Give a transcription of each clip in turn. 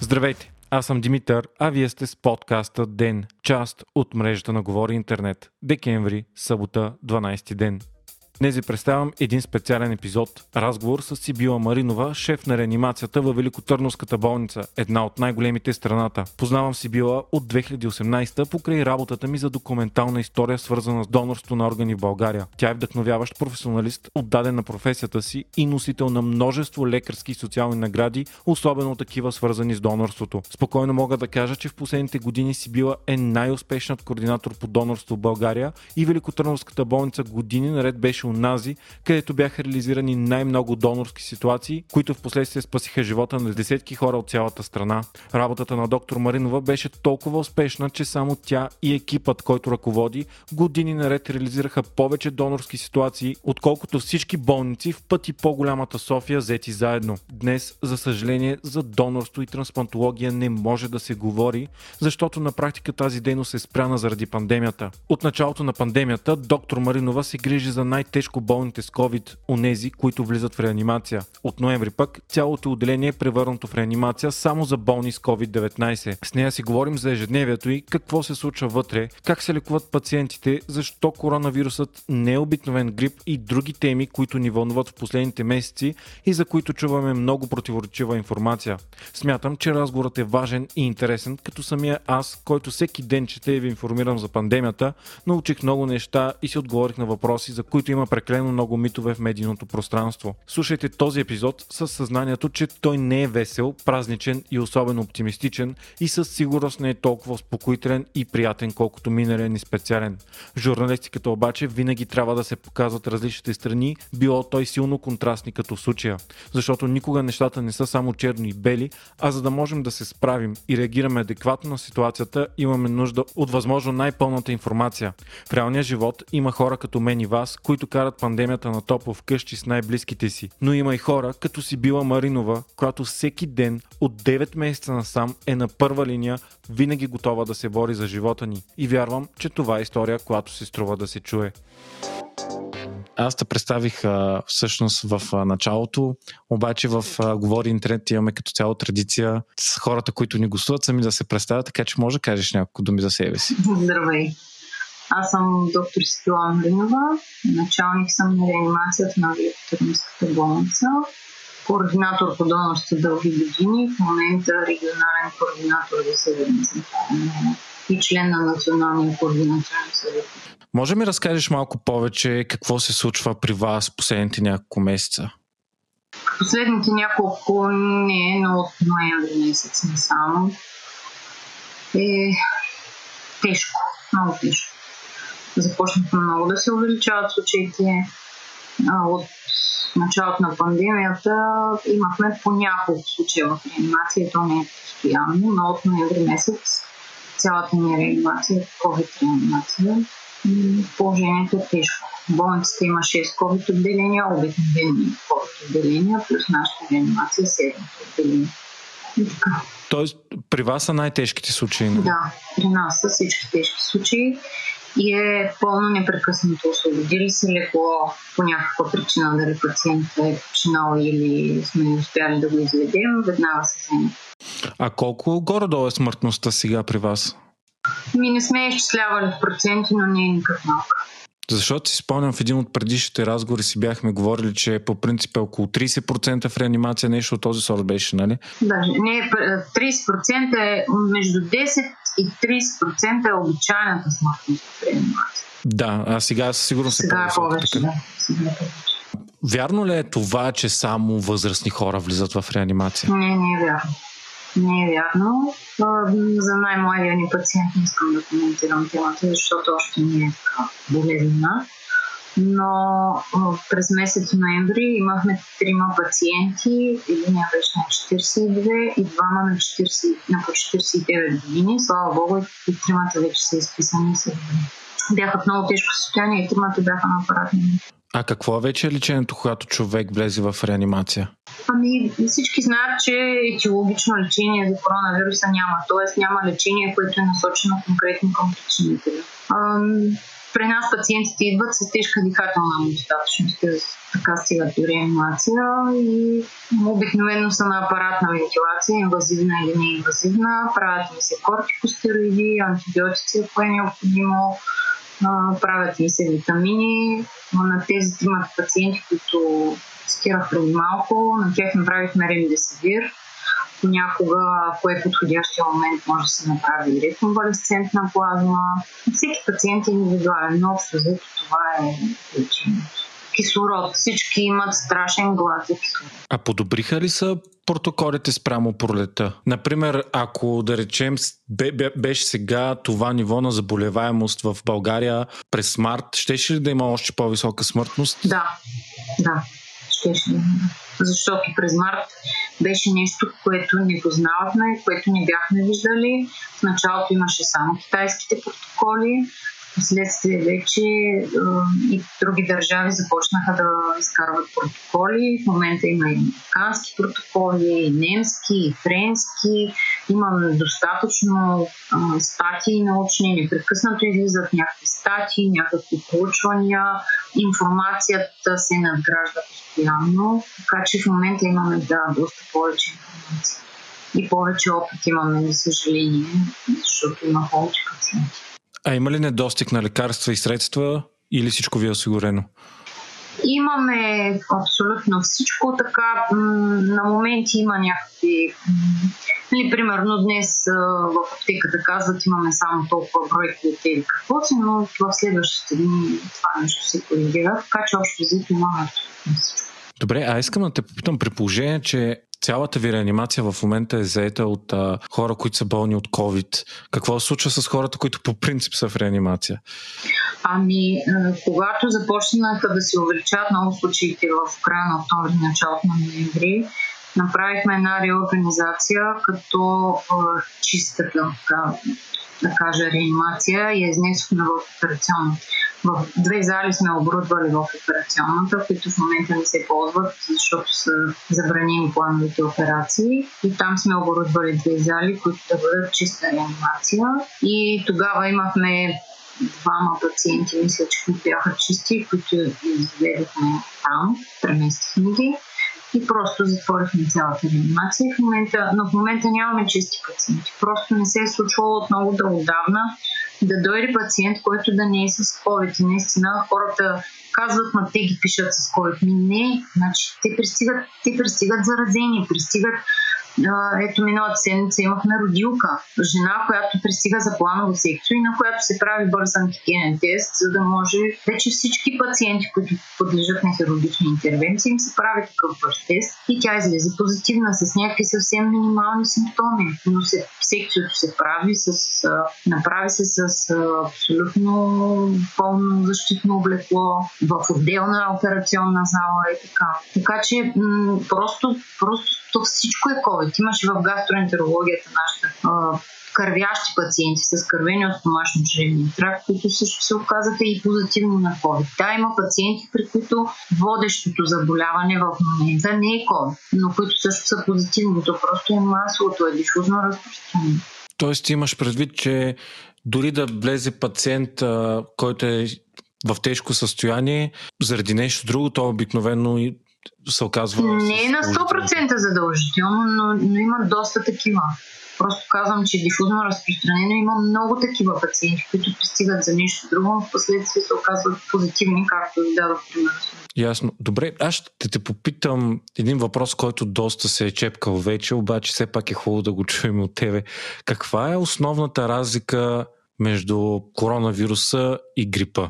Здравейте! Аз съм Димитър, а вие сте с подкаста Ден, част от мрежата на Говори Интернет. Декември, събота, 12 ден. Днес ви представям един специален епизод. Разговор с Сибила Маринова, шеф на реанимацията във Великотърновската болница, една от най-големите страната. Познавам Сибила от 2018 покрай работата ми за документална история, свързана с донорство на органи в България. Тя е вдъхновяващ професионалист, отдаден на професията си и носител на множество лекарски и социални награди, особено такива свързани с донорството. Спокойно мога да кажа, че в последните години Сибила е най-успешният координатор по донорство в България и Великотърновската болница години наред беше беше унази, където бяха реализирани най-много донорски ситуации, които в последствие спасиха живота на десетки хора от цялата страна. Работата на доктор Маринова беше толкова успешна, че само тя и екипът, който ръководи, години наред реализираха повече донорски ситуации, отколкото всички болници в пъти по-голямата София взети заедно. Днес, за съжаление, за донорство и трансплантология не може да се говори, защото на практика тази дейност е спряна заради пандемията. От началото на пандемията доктор Маринова се грижи за най тежко болните с COVID, онези, които влизат в реанимация. От ноември пък цялото отделение е превърнато в реанимация само за болни с COVID-19. С нея си говорим за ежедневието и какво се случва вътре, как се лекуват пациентите, защо коронавирусът не е обикновен грип и други теми, които ни вълнуват в последните месеци и за които чуваме много противоречива информация. Смятам, че разговорът е важен и интересен, като самия аз, който всеки ден чете и ви информирам за пандемията, научих много неща и си отговорих на въпроси, за които има прекалено много митове в медийното пространство. Слушайте този епизод с съзнанието, че той не е весел, празничен и особено оптимистичен и със сигурност не е толкова успокоителен и приятен, колкото минален и специален. В журналистиката обаче винаги трябва да се показват различните страни, било той силно контрастни като случая. Защото никога нещата не са само черни и бели, а за да можем да се справим и реагираме адекватно на ситуацията, имаме нужда от възможно най-пълната информация. В реалния живот има хора като мен и вас, които карат пандемията на топло вкъщи с най-близките си. Но има и хора, като си била Маринова, която всеки ден от 9 месеца насам е на първа линия, винаги готова да се бори за живота ни. И вярвам, че това е история, която се струва да се чуе. Аз те представих а, всъщност в а, началото, обаче в а, Говори интернет имаме като цяло традиция с хората, които ни гостуват, сами да се представят, така че може да кажеш няколко думи за себе си. Здравей! Аз съм доктор Светила Маринова, началник съм на реанимацията на Великотърновската болница, координатор по донорство дълги години, в момента регионален координатор за Северна Централна и член на Националния координационен съвет. Може ми разкажеш малко повече какво се случва при вас последните няколко месеца? Последните няколко не, но от ноември месец не само. Е тежко, много тежко започнаха много да се увеличават случаите. От началото на пандемията имахме по няколко случая в реанимация, то не е постоянно, но от ноември месец цялата ни реанимация е COVID реанимация. Положението е тежко. Болницата има 6 COVID отделения, обикновени COVID отделения, плюс нашата реанимация 7 отделения. И така. Тоест, при вас са най-тежките случаи? Не? Да, при нас са всички тежки случаи и е пълно непрекъснато освободили се леко по някаква причина, дали пациентът е починал или сме успяли да го изведем, веднага се вземе. А колко горе-долу е смъртността сега при вас? Ми не сме изчислявали в проценти, но не е никак малко. Защото си спомням в един от предишните разговори си бяхме говорили, че по принцип е около 30% в реанимация нещо от този сорт беше, нали? Да, не, 30% е между 10 и 30% е обичайната смъртност в реанимация. Да, а сега със сигурност сега е повече. Да, сега е повече. Вярно ли е това, че само възрастни хора влизат в реанимация? Не, не е вярно. Не е вярно. За най-младия ни пациент не искам да коментирам темата, защото още не е така болезнена. Но през месец ноември имахме трима пациенти, един беше на 42 и двама на, 40, на по 49 години. Слава Богу, и тримата вече са изписани Бяха в много тежко състояние и тримата бяха на апаратни. А какво вече е лечението, когато човек влезе в реанимация? Ами всички знаят, че етиологично лечение за коронавируса няма. Т.е. няма лечение, което е насочено конкретно към причините. При нас пациентите идват с тежка дихателна недостатъчност, така стигат до реанимация и обикновено са на апаратна вентилация, инвазивна или неинвазивна, правят им се кортикостероиди, антибиотици, ако е необходимо, правят им се витамини. На тези тримата пациенти, които цитирах преди малко, на тях направихме ремдесивир, понякога, ако е подходящия момент, може да се направи реконвалесцентна плазма. Всеки пациент е индивидуален, но общо взето това е причината кислород. Всички имат страшен глад за кислород. А подобриха ли са протоколите спрямо пролета? Например, ако да речем беше сега това ниво на заболеваемост в България през март, щеше ли да има още по-висока смъртност? Да, да, щеше да защото през март беше нещо, което не познавахме, което не бяхме виждали. В началото имаше само китайските протоколи, Последствие вече и други държави започнаха да изкарват протоколи. В момента има и американски протоколи, и немски, и френски. Имам достатъчно статии научни, непрекъснато излизат някакви статии, някакви проучвания. Информацията се надгражда постоянно, така че в момента имаме да, доста повече информация. И повече опит имаме, за съжаление, защото има повече пациенти. А има ли недостиг на лекарства и средства или всичко ви е осигурено? Имаме абсолютно всичко, така на моменти има някакви или, примерно днес в аптеката казват, имаме само толкова бройки от или какво си, но в следващите дни това нещо се коригира, така че общо взето имаме всичко. Добре, а искам да те попитам при положение, че цялата ви реанимация в момента е заета от а, хора, които са болни от COVID. Какво се случва с хората, които по принцип са в реанимация? Ами, когато започнаха да се увеличават много случаите в края на октомври, началото на ноември, направихме една реорганизация, като а, чистата, да кажа, реанимация и изнесохме в операционната. В две зали сме оборудвали в операционната, които в момента не се ползват, защото са забранени плановите операции. И там сме оборудвали две зали, които да бъдат чиста реанимация. И тогава имахме двама пациенти, мисля, че бяха чисти, които изведохме там, преместихме ги и просто затворихме цялата реанимация. В момента, но в момента нямаме чисти пациенти. Просто не се е случвало от много да отдавна да дойде пациент, който да не е с COVID. И наистина хората казват, ма те ги пишат с COVID. Не, значи те пристигат, те пристигат заразени, пристигат ето миналата седмица имахме родилка, жена, която пристига за планово секцио и на която се прави бърз антигенен тест, за да може вече всички пациенти, които подлежат на хирургични интервенции, им се прави такъв бърз тест и тя излезе позитивна с някакви съвсем минимални симптоми. Но се, секциото се прави с, направи се с абсолютно пълно защитно облекло в отделна операционна зала и така. Така че м- просто, просто то всичко е COVID. Имаше в гастроентерологията нашата кървящи пациенти с кървени от домашно чревния тракт, които също се оказаха и позитивно на COVID. Да, има пациенти, при които водещото заболяване в момента не е COVID, но които също са позитивни. То просто е масовото, е дифузно разпространение. Тоест имаш предвид, че дори да влезе пациент, който е в тежко състояние, заради нещо друго, то обикновено се оказва. Не е на 100% задължително, но, но има доста такива. Просто казвам, че дифузно разпространено има много такива пациенти, които пристигат за нещо друго, но в последствие се оказват позитивни, както ви дадох пример. Ясно. Добре, аз ще те попитам един въпрос, който доста се е чепкал вече, обаче все пак е хубаво да го чуем от тебе. Каква е основната разлика между коронавируса и грипа?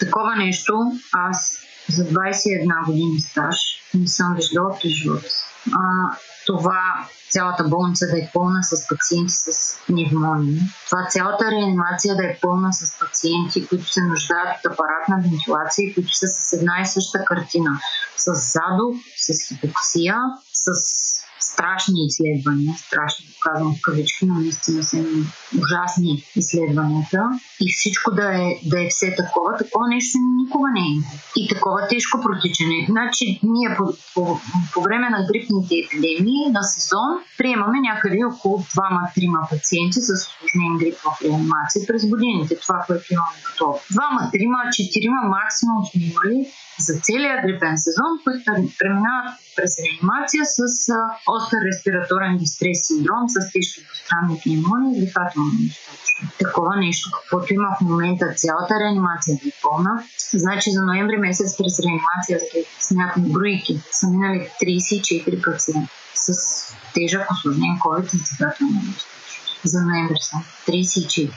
Такова нещо аз за 21 години стаж не съм виждала през живота а, това цялата болница да е пълна с пациенти с пневмония. Това цялата реанимация да е пълна с пациенти, които се нуждаят от апаратна вентилация и които са с една и съща картина. С задух, с хипоксия, с страшни изследвания, страшни, казвам в кавички, но наистина са ужасни изследванията и всичко да е, да е все такова, такова нещо никога не е. И такова тежко протичане. Значи ние по, по, по време на грипните епидемии на сезон приемаме някъде около 2-3 пациенти с осложнен грип в реанимация през годините. Това, което имаме като 2 4 максимум сме имали за целия грипен сезон, които преминават през реанимация с респираторен дистрес синдром, с тежки постранни пневмонии и недостатъчно. Такова нещо, каквото има в момента цялата реанимация е пълна. Значи за ноември месец през реанимация смятам бройки са минали 34 пациента с тежък осложнен COVID дихателно недостатъчно. За ноември са 34.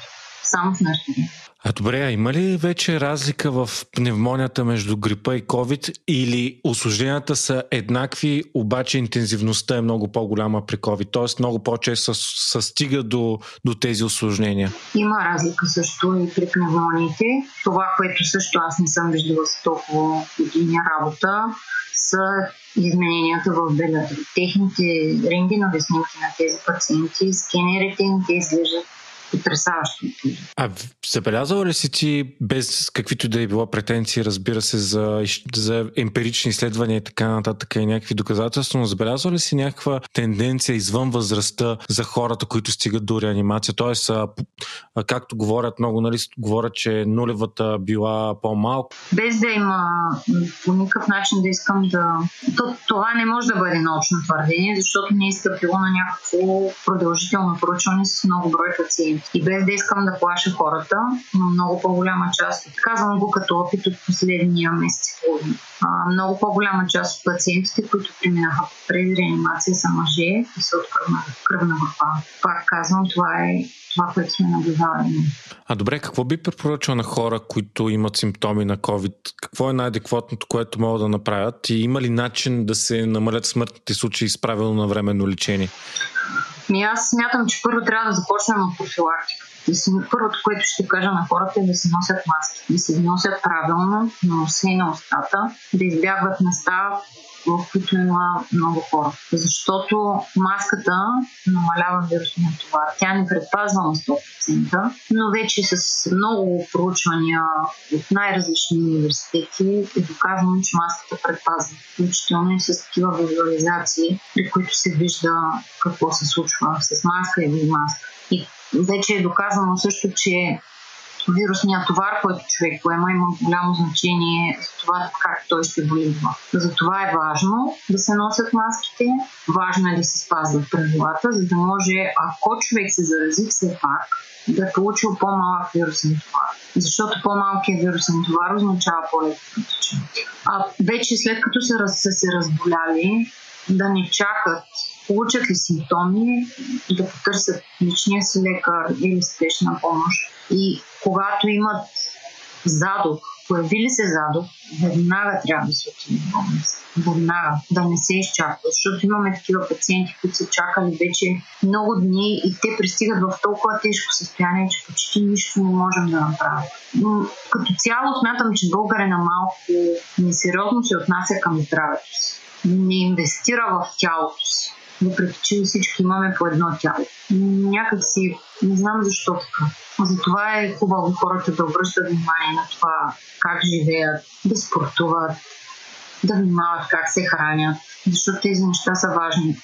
Само в нашите а добре, а има ли вече разлика в пневмонията между грипа и COVID или осложненията са еднакви, обаче интензивността е много по-голяма при COVID, т.е. много по-често се стига до, до тези осложнения? Има разлика също и при пневмониите. Това, което също аз не съм виждала с толкова години работа, са измененията в белята. Техните рентгенови снимки на тези пациенти, скенерите им те изглеждат потрясаващо. А забелязала ли си ти, без каквито да е било претенции, разбира се, за, за емпирични изследвания и така нататък и някакви доказателства, но забелязва ли си някаква тенденция извън възрастта за хората, които стигат до реанимация? Тоест, както говорят много, нали, говорят, че нулевата била по-малко. Без да има по никакъв начин да искам да... То, това не може да бъде научно твърдение, защото не е стъпило на някакво продължително проучване с много брой пациенти. И без да искам да плаша хората, но много по-голяма част, казвам го като опит от последния месец и много по-голяма част от пациентите, които преминаха през реанимация са мъже и са от кръвна, кръвна група. Пак казвам, това е това, което сме наблюдавали. А добре, какво би препоръчал на хора, които имат симптоми на COVID? Какво е най-адекватното, което могат да направят? И има ли начин да се намалят смъртните случаи с правилно на временно лечение? Ми аз смятам, че първо трябва да започнем от профилактика. Първото, което ще кажа на хората е да се носят маски, да се носят правилно на носа и на устата, да избягват места, в които има много хора. Защото маската намалява вирусния товар. Тя не предпазва на 100%, но вече с много проучвания от най-различни университети е доказано, че маската предпазва. Включително и с такива визуализации, при които се вижда какво се случва с маска и без маска. И вече е доказано също, че вирусния товар, който човек поема, има голямо значение за това как той ще боледва. Затова е важно да се носят маските, важно е да се спазват правилата, за да може, ако човек се зарази все пак, да е получил по-малък вирусен товар. Защото по-малкият вирусен товар означава по-леко А вече след като са се разболяли, да не чакат получат ли симптоми, да потърсят личния си лекар или спешна помощ. И когато имат задух, появили се задух, веднага трябва да се отиде в болница. Веднага, да не се изчаква, защото имаме такива пациенти, които са чакали вече много дни и те пристигат в толкова тежко състояние, че почти нищо не можем да направим. Но, като цяло смятам, че българина малко несериозно се отнася към здравето си. Не инвестира в тялото си въпреки че всички имаме по едно тяло. Някак си не знам защо така. Затова е хубаво хората да обръщат внимание на това как живеят, да спортуват, да внимават как се хранят, защото тези неща са важни.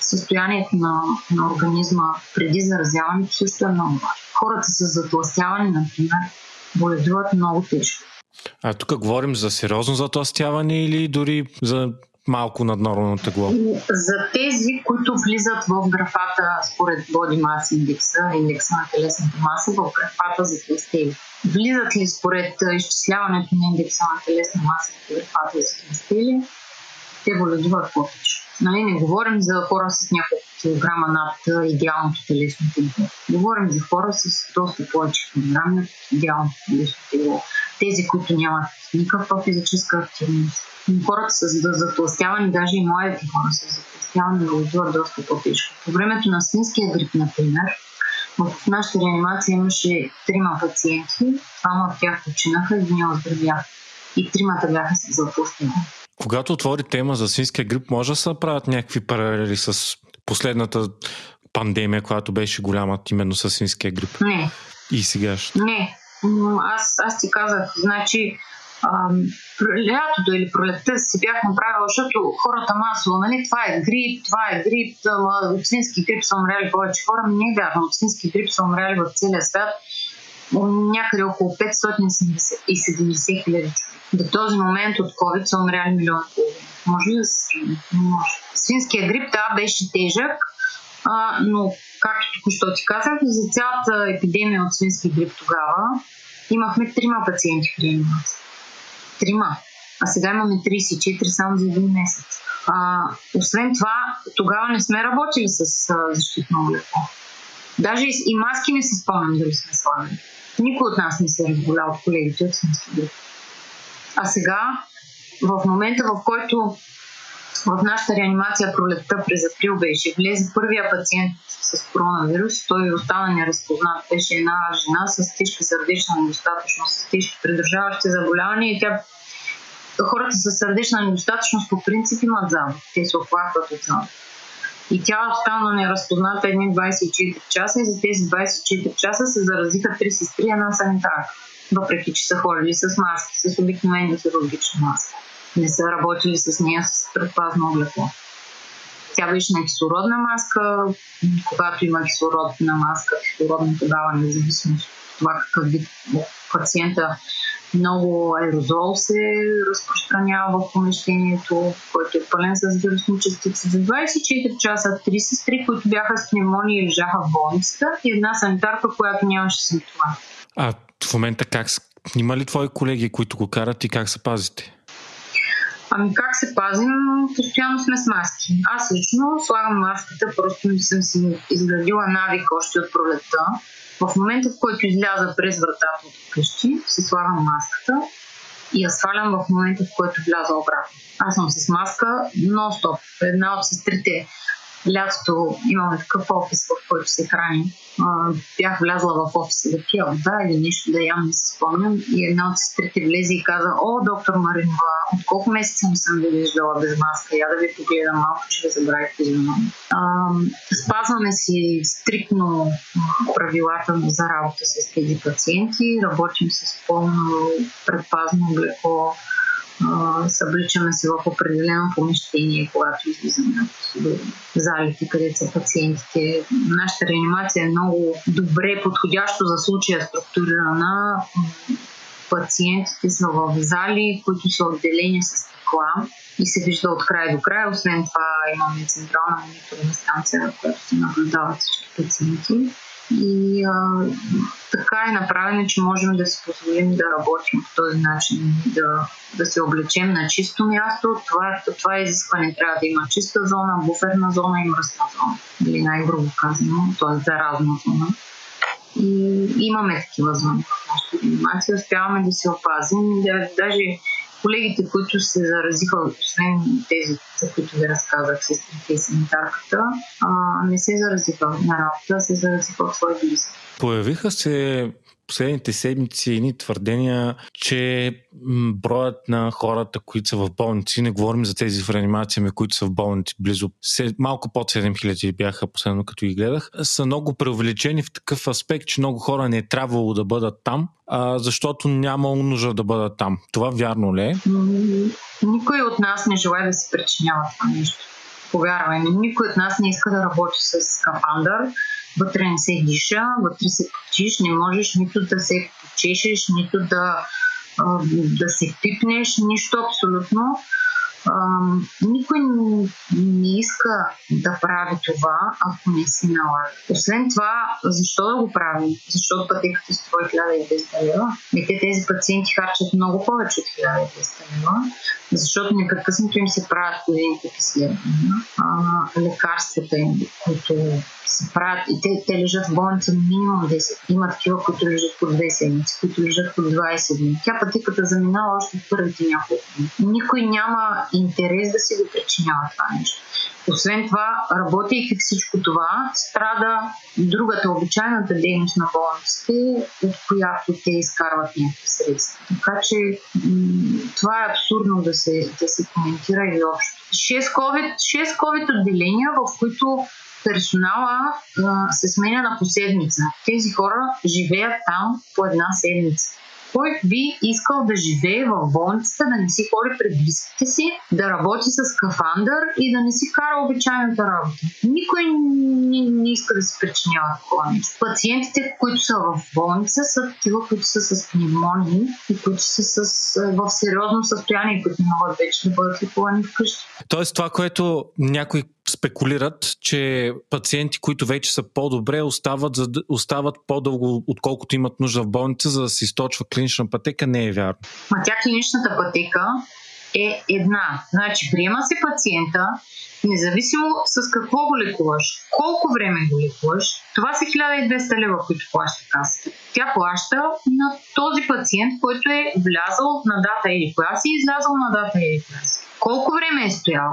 Състоянието на, на организма преди заразяването също е много важно. Хората с затластяване, например, боледуват много тежко. А тук говорим за сериозно затластяване или дори за малко над нормално тегло? За тези, които влизат в графата според Body Mass индекса, индекса на телесната маса, в графата за тластели. Влизат ли според изчисляването на индекса на телесна маса в графата за тластели, те боледуват повече. Нали, не говорим за хора с няколко килограма над идеалното телесно тегло. Говорим за хора с доста повече килограми от идеалното телесно тегло. Тези, които нямат никаква физическа активност, хората с затластяване, даже и младите хора с затластяване боледуват доста по-тежко. По времето на свинския грип, например, в нашата реанимация имаше трима пациенти, двама от тях починаха и един оздравяха. И тримата бяха с затластяване. Когато отвори тема за свинския грип, може да се правят някакви паралели с последната пандемия, която беше голяма именно с свинския грип? Не. И сега? Не. Аз, аз ти казах, значи лятото или пролетта си бях направила, защото хората масово, нали, това е грип, това е грип, от свински грип са умряли повече хора. Не е вярно, от свински грип са умряли в целия свят някъде около 570 хиляди До този момент от COVID са умряли милион и. Може ли да се може. Свинския грип, да, беше тежък, а, но както току-що ти казах, за цялата епидемия от свински грип тогава имахме трима пациенти в реанимация. Трима. А сега имаме 34 само за един месец. А, освен това, тогава не сме работили с а, защитно облекло. Даже и, маски не се спомням дали сме слагали. Никой от нас не се е разболял от колегите от свински грип. А сега, в момента, в който в нашата реанимация пролетта през април беше влезе първия пациент с коронавирус. Той остана неразпознат. Беше една жена с тежка сърдечна недостатъчност, с тежки придружаващи заболявания и тя хората с сърдечна недостатъчност по принцип имат забо. Те се оплакват от забо. И тя остана неразпозната едни 24 часа и за тези 24 часа се заразиха три сестри една санитарка. Въпреки, че са ходили с маски, с обикновени хирургични маски. Не са работили с нея с предпазно облекло. Тя беше на кислородна маска. Когато има кислородна маска, кислородното даване, независимо от това какъв вид пациента много аерозол се разпространява в помещението, който е пълен с вирусни частици. За 24 часа три сестри, които бяха с пневмония и лежаха в болницата и една санитарка, която нямаше симптома. А в момента как има ли твои колеги, които го карат и как се пазите? Ами как се пазим? Постоянно сме с маски. Аз лично слагам маската, просто не съм си изградила навик още от пролетта. В момента, в който изляза през вратата от къщи, си слагам маската и я свалям в момента, в който вляза обратно. Аз съм с маска нон-стоп. Една от сестрите лятото имаме такъв офис, в който се храни. бях влязла в офиса да пия вода или нещо да ям, не се спомням. И една от сестрите влезе и каза, о, доктор Маринова, от колко месеца не съм ви виждала без маска? Я да ви погледам малко, че ви забравихте за мен. Спазваме си стриктно правилата за работа с тези пациенти. Работим с пълно предпазно облекло събличаме се в определено помещение, когато излизаме от залите, където са пациентите. Нашата реанимация е много добре подходящо за случая структурирана. Пациентите са в зали, които са отделени с стъкла и се вижда от край до край. Освен това имаме централна мониторна станция, в която се наблюдават всички пациенти. И а, така е направено, че можем да си позволим да работим по този начин, да, да се облечем на чисто място. Това, това е изискване. Трябва да има чиста зона, буферна зона и мръсна зона. Или най-грубо казано, т.е. заразна зона. И имаме такива зони в нашата реанимация. Успяваме да се опазим. Даже колегите, които се заразиха, освен тези, за които ви разказах, сестрите и санитарката, а, не се заразиха на работа, се заразиха от свои близки. Появиха се последните седмици едни твърдения, че броят на хората, които са в болници, не говорим за тези в реанимация, ми, които са в болници, близо малко под 7000 бяха последно като ги гледах, са много преувеличени в такъв аспект, че много хора не е трябвало да бъдат там, а, защото няма нужда да бъдат там. Това вярно ли е? Никой от нас не желая да се причинява това нещо. Повярвай ми, никой от нас не иска да работи с скафандър, вътре не се диша, вътре се почиш, не можеш нито да се почешеш, нито да, да се пипнеш, нищо абсолютно никой не иска да прави това, ако не си налага. Освен това, защо да го правим? Защото пътеката струва 1200 лева. И те тези пациенти харчат много повече от 1200 лева, защото непрекъснато им се правят годините изследвания. Лекарствата им, които се правят и те, те лежат в болница минимум 10. Има такива, които лежат по 2 седмици, които лежат по 20 дни. Тя пътиката заминава още в първите няколко дни. Никой няма интерес да си го причинява това нещо. Освен това, работейки всичко това, страда другата обичайната дейност на болниците, от която те изкарват някакви средства. Така че това е абсурдно да се, да се коментира изобщо. 6 COVID, 6 COVID отделения, в които персонала а, се сменя на поседница. Тези хора живеят там по една седмица кой би искал да живее в болницата, да не си ходи пред близките си, да работи с кафандър и да не си кара обичайната работа. Никой не, не иска да се причинява такова нещо. Пациентите, които са в болница, са такива, които са с пневмонии и които са с, в сериозно състояние, които могат вече да бъдат лекувани вкъщи. Тоест това, което някой спекулират, че пациенти, които вече са по-добре, остават, за, остават по-дълго, отколкото имат нужда в болница, за да се източва клинична пътека, не е вярно. Ма тя клиничната пътека е една. Значи, приема се пациента, независимо с какво го лекуваш, колко време го лекуваш, това са 1200 лева, които плаща касата. Тя плаща на този пациент, който е влязал на дата или коя си, излязал на дата или коя си. Колко време е стоял?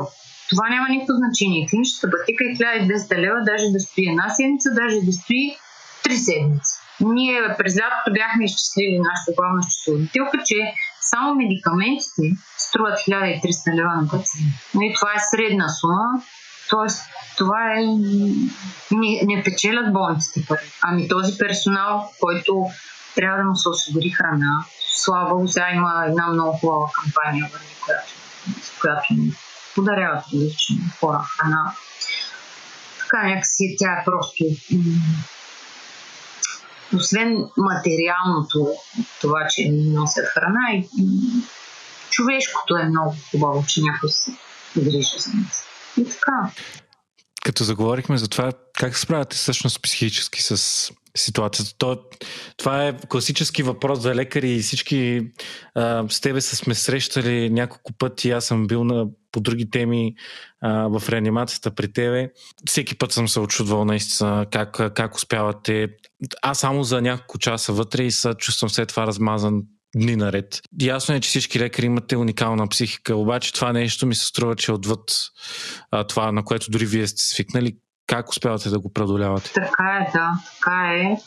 Това няма никакво значение. Клиничната пътека е 1200 лева, даже да стои една седмица, даже да стои три седмици. Ние през лятото бяхме изчислили нашата главна счетоводителка, че само медикаментите струват 1300 лева на пациент. И нали, това е средна сума, т.е. това е... Не, не печелят болниците пари. Ами този персонал, който трябва да му се осигури храна, слава сега има една много хубава кампания, която, която подаряват различни хора храна. Така някакси тя е просто освен материалното, това, че ни носят храна и човешкото е много хубаво, че някой се грижи за нас. И така. Като заговорихме за това, как се справяте всъщност психически с ситуацията? То, това е класически въпрос за лекари и всички а, с тебе сме срещали няколко пъти. Аз съм бил на, по други теми а, в реанимацията при тебе. Всеки път съм се очудвал наистина как, как успявате. Аз само за няколко часа вътре и се чувствам след това размазан дни наред. Ясно е, че всички лекари имате уникална психика, обаче това нещо ми се струва, че е отвъд а, това, на което дори вие сте свикнали. Как успявате да го преодолявате? Така е, да, така е.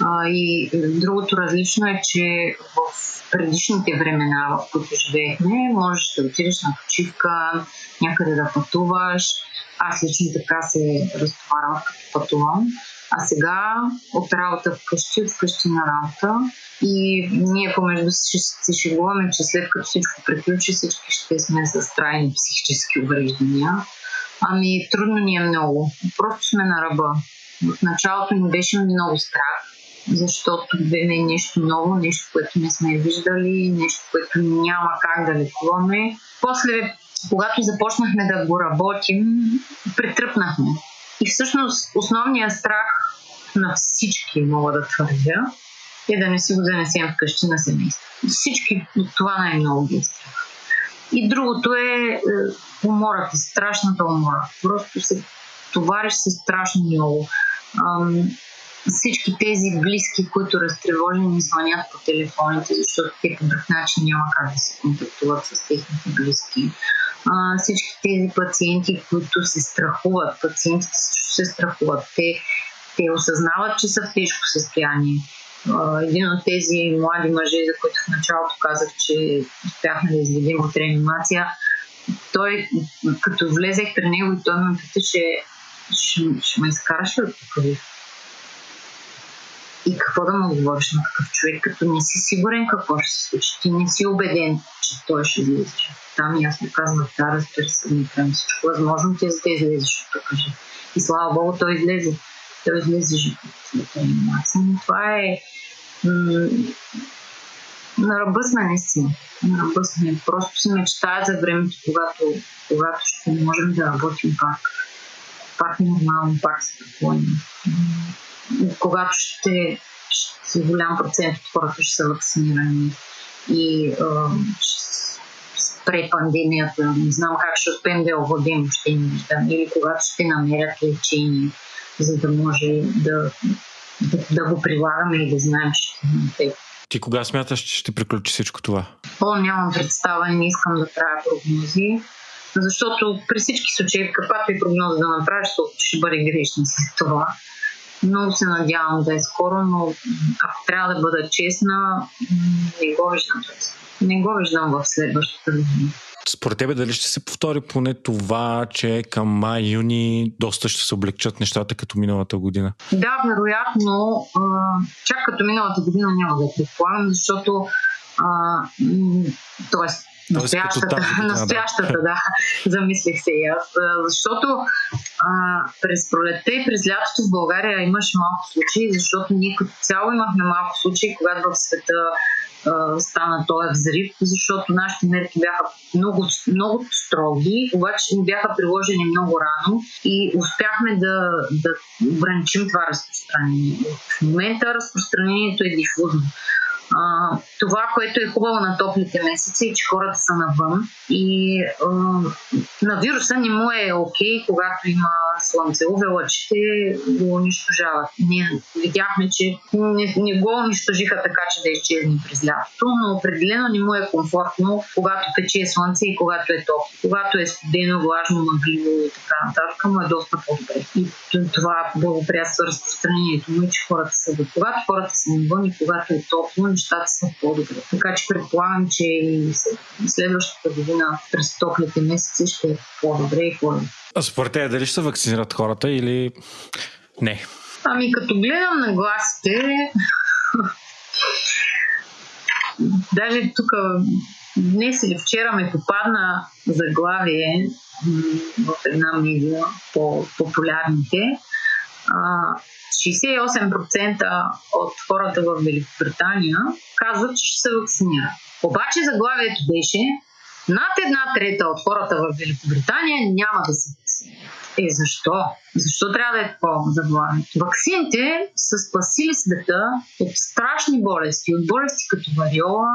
А, и другото различно е, че в предишните времена, в които живеехме, можеш да отидеш на почивка, някъде да пътуваш. Аз лично така се разтоварвах като пътувам. А сега от работа вкъщи, от вкъщи на работа. И ние помежду си се шегуваме, че след като всичко приключи, всички ще сме с трайни психически увреждания. Ами трудно ни е много. Просто сме на ръба. В началото ни беше много страх, защото бе нещо ново, нещо, което не сме виждали, нещо, което няма как да лекуваме. После, когато започнахме да го работим, претръпнахме. И всъщност основният страх на всички, мога да твърдя, е да не си го занесем вкъщи на семейство. Всички от това най-много ги е страх. И другото е, е умората, страшната умора. Просто се товариш се страшно много. Ам, всички тези близки, които разтревожени звънят по телефоните, защото те по друг начин няма как да се контактуват с техните близки. А, всички тези пациенти, които се страхуват, пациентите също се страхуват. Те, те осъзнават, че са в тежко състояние един от тези млади мъже, за които в началото казах, че успяхме да изведем от реанимация, той, като влезех при него и той ме пита, че ще, ще ме изкараш ли от тук? И какво да му говориш на такъв човек, като не си сигурен какво ще се случи. Ти не си убеден, че той ще излезе. Там му казвам, да, разбира се, да направим всичко възможно, ти за да излезеш от тук. И слава Богу, той излезе. Той излезе жив. Но това е на ръба сме наистина. На ръба сме. Просто се мечтая за времето, когато, когато ще можем да работим пак. Пак нормално, пак спокойно. Когато ще, ще голям процент от хората ще са вакцинирани и а, спре пандемията. Не знам как ще успеем да я овладим, ще не виждам. Или когато ще намерят лечение, за да може да да, да го прилагаме и да знаем, че те. Ти кога смяташ, че ще приключи всичко това? О, нямам представа, не искам да правя прогнози. Защото при всички случаи, каквато и прогноза да направиш, ще бъде грешна след това. Много се надявам да е скоро, но ако трябва да бъда честна, не го виждам. Не го виждам в следващата година. Според тебе дали ще се повтори поне това, че към май-юни доста ще се облегчат нещата като миналата година? Да, вероятно. Чак като миналата година няма да предполагам, защото т.е. Настоящата, настоящата да. да, замислих се и аз. Защото а, през пролетта и през лятото в България имаше малко случаи, защото ние като цяло имахме малко случаи, когато в света стана този взрив, защото нашите мерки бяха много, много строги, обаче ни бяха приложени много рано и успяхме да, да ограничим това разпространение. В момента разпространението е дифузно. А, това, което е хубаво на топлите месеци, е, че хората са навън и а, на вируса не му е окей, когато има слънцелове лъчите го унищожават. Ние видяхме, че не, не го унищожиха така, че да изчезне през лятото, но определено не му е комфортно, когато пече слънце и когато е топло. Когато е студено, влажно, мъгливо и така нататък, му е доста по-добре. И това благоприятства разпространението му, че хората са до. Когато хората са навън и когато е топло, нещата са по-добре. Така че предполагам, че и следващата година през топлите месеци ще е по-добре и по-добре. А според те, дали ще се вакцинират хората или не? Ами като гледам на гласите, даже тук днес или вчера ме попадна заглавие в една медия по популярните. 68% от хората в Великобритания казват, че ще се вакцинират. Обаче заглавието беше над една трета от хората в Великобритания няма да се вакцинират. Е, защо? Защо трябва да е такова заглавие? Ваксините са спасили света от страшни болести, от болести като вариола,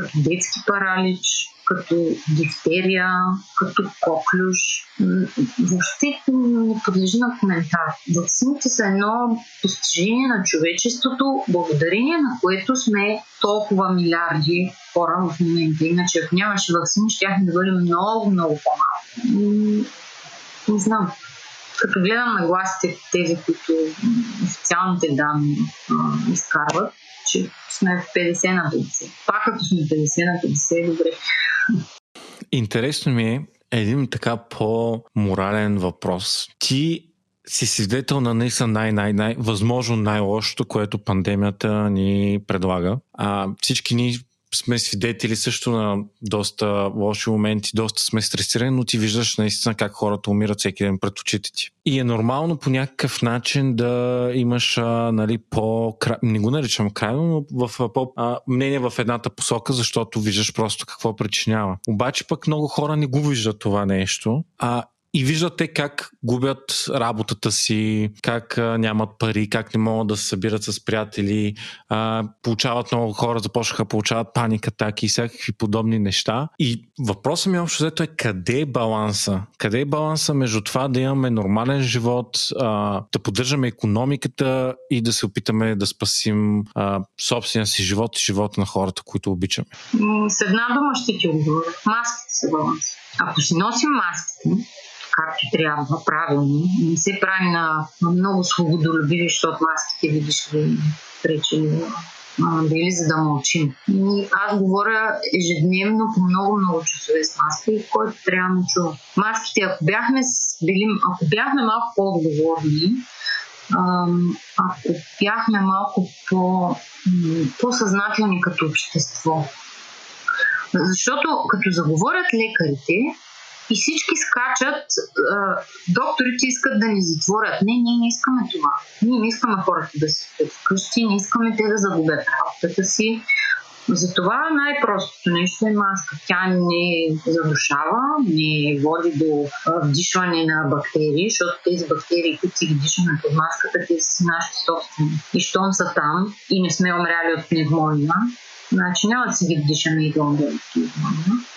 като детски паралич, като дифтерия, като коклюш. Въобще не подлежи на коментар. Ваксините са едно постижение на човечеството, благодарение на което сме толкова милиарди хора в момента. Иначе ако нямаше вакцини, ще да бъдем много, много по-малко. Не знам. Като гледам на гласите тези, които официалните данни а, изкарват, че сме в 50 на 50. Пак като сме 50 на 50 е добре. Интересно ми е един така по-морален въпрос. Ти си свидетел на наистина най-най-най, възможно най-лошото, което пандемията ни предлага. А, всички ни сме свидетели също на доста лоши моменти, доста сме стресирани, но ти виждаш наистина как хората умират всеки ден пред очите ти. И е нормално по някакъв начин да имаш, а, нали, по... Не го наричам крайно, но в по... Мнение в едната посока, защото виждаш просто какво причинява. Обаче пък много хора не го виждат това нещо. А и виждате как губят работата си, как а, нямат пари, как не могат да се събират с приятели, а, получават много хора, започнаха да получават паника, атаки и всякакви подобни неща. И въпросът ми общо взето е къде е баланса? Къде е баланса между това да имаме нормален живот, а, да поддържаме економиката и да се опитаме да спасим а, собствения си живот и живота на хората, които обичаме? С една дума ще ти отговоря. Маските са баланс. Ако си носим маските, както трябва, правилно. Не се прави на, на много свободолюбиви, защото маските, видиш ли, пречи били за да мълчим. И аз говоря ежедневно по много-много часове с маски, който трябва да чува. Маските, ако бяхме, били, ако бяхме малко по-отговорни, ако бяхме малко по, по-съзнателни като общество. Защото като заговорят лекарите, и всички скачат, докторите искат да ни затворят. Не, ние не искаме това. Ние не искаме хората да се спят вкъщи, не искаме те да загубят работата си. Затова най-простото нещо е маска. Тя не задушава, не води до вдишване на бактерии, защото тези бактерии, които си ги дишаме под маската, те са нашите собствени. И щом са там и не сме умряли от пневмония, Значи няма да си ги вдишаме и долу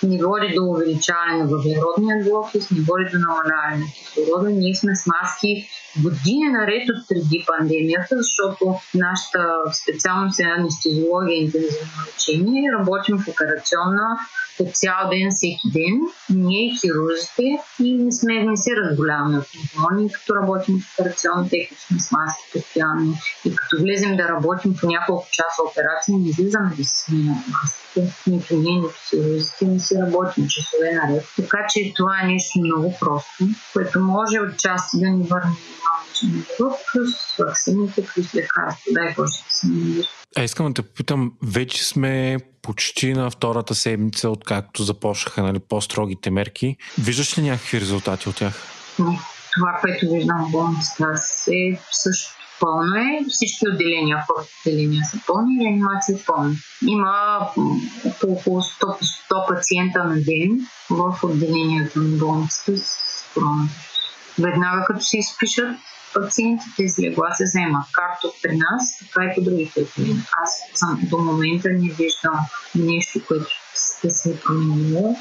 Не води до увеличаване на въглеродния двуокис, не води до намаляване на кислорода. Ние сме с маски години наред от преди пандемията, защото нашата специалност е анестезиология и интензивно лечение. Работим в операционна по цял ден, всеки ден. Ние хирурзите и не, сме, не се разболяваме от пневмония, като работим в операционна, като сме с маски постоянно. И като влезем да работим по няколко часа операция, не излизаме да се Нито ние, нито хирурзите не си работим часове наред. Така че това е нещо много просто, което може отчасти да ни върне малко плюс вакцините, плюс лекарства. Дай Боже да се намери. А искам да те попитам, вече сме почти на втората седмица, откакто започнаха нали, по-строгите мерки. Виждаш ли някакви резултати от тях? Това, което виждам в болницата е също пълно е. Всички отделения, хората отделения са пълни, реанимация е пълна. Има около 100, 100 пациента на ден в отделението на болницата с коронавирус. Веднага като се изпишат, пациентите с легла се вземат както при нас, така и по другите отделения. Аз съм до момента не виждам нещо, което ще се е променило.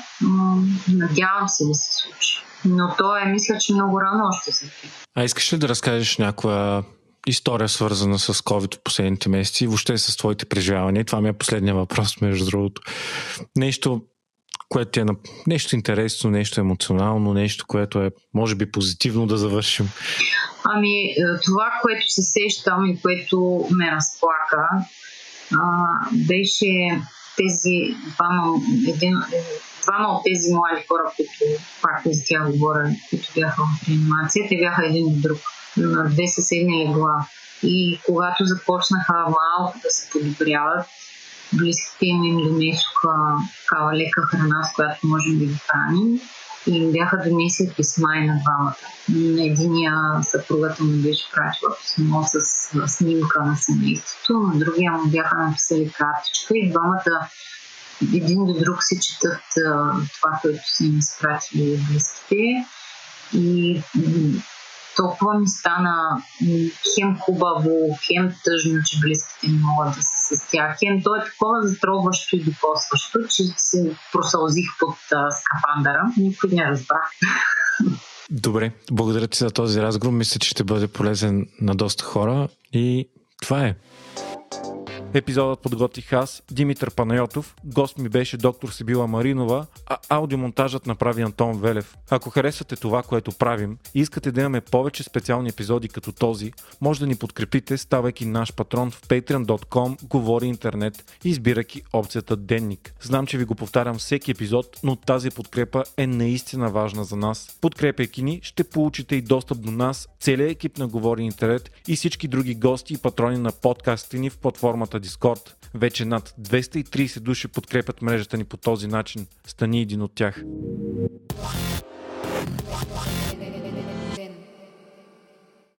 Надявам се да се случи. Но то е, мисля, че много рано още се А искаш ли да разкажеш някоя история, свързана с COVID в последните месеци, въобще с твоите преживявания? Това ми е последния въпрос, между другото. Нещо, което ти е нещо интересно, нещо емоционално, нещо, което е, може би, позитивно да завършим. Ами, е, това, което се сещам и което ме разплака, а, беше тези двама, един, двама от тези млади хора, които пак за тях говоря, които бяха в реанимация, те бяха един от друг на две съседни легла. И когато започнаха малко да се подобряват, близките им им донесоха такава лека храна, с която можем да ги храним и им бяха донесли писма и на двамата. На единия съпругата му беше пратила писмо с снимка на семейството, на другия му бяха написали картичка и двамата един до друг си четат това, което са им изпратили близките. И толкова ми стана хем хубаво, хем тъжно, че близките не могат да са с тях. Хем то е такова затроващо и докосващо, че се просълзих под а, скафандъра. Никой не разбрах. Добре, благодаря ти за този разговор. Мисля, че ще бъде полезен на доста хора и това е. Епизодът подготвих аз, Димитър Панайотов, гост ми беше доктор Сибила Маринова, а аудиомонтажът направи Антон Велев. Ако харесвате това, което правим и искате да имаме повече специални епизоди като този, може да ни подкрепите, ставайки наш патрон в patreon.com, говори интернет и избирайки опцията Денник. Знам, че ви го повтарям всеки епизод, но тази подкрепа е наистина важна за нас. Подкрепяйки ни, ще получите и достъп до нас, целият екип на Говори Интернет и всички други гости и патрони на подкастите ни в платформата Discord. Вече над 230 души подкрепят мрежата ни по този начин. Стани един от тях.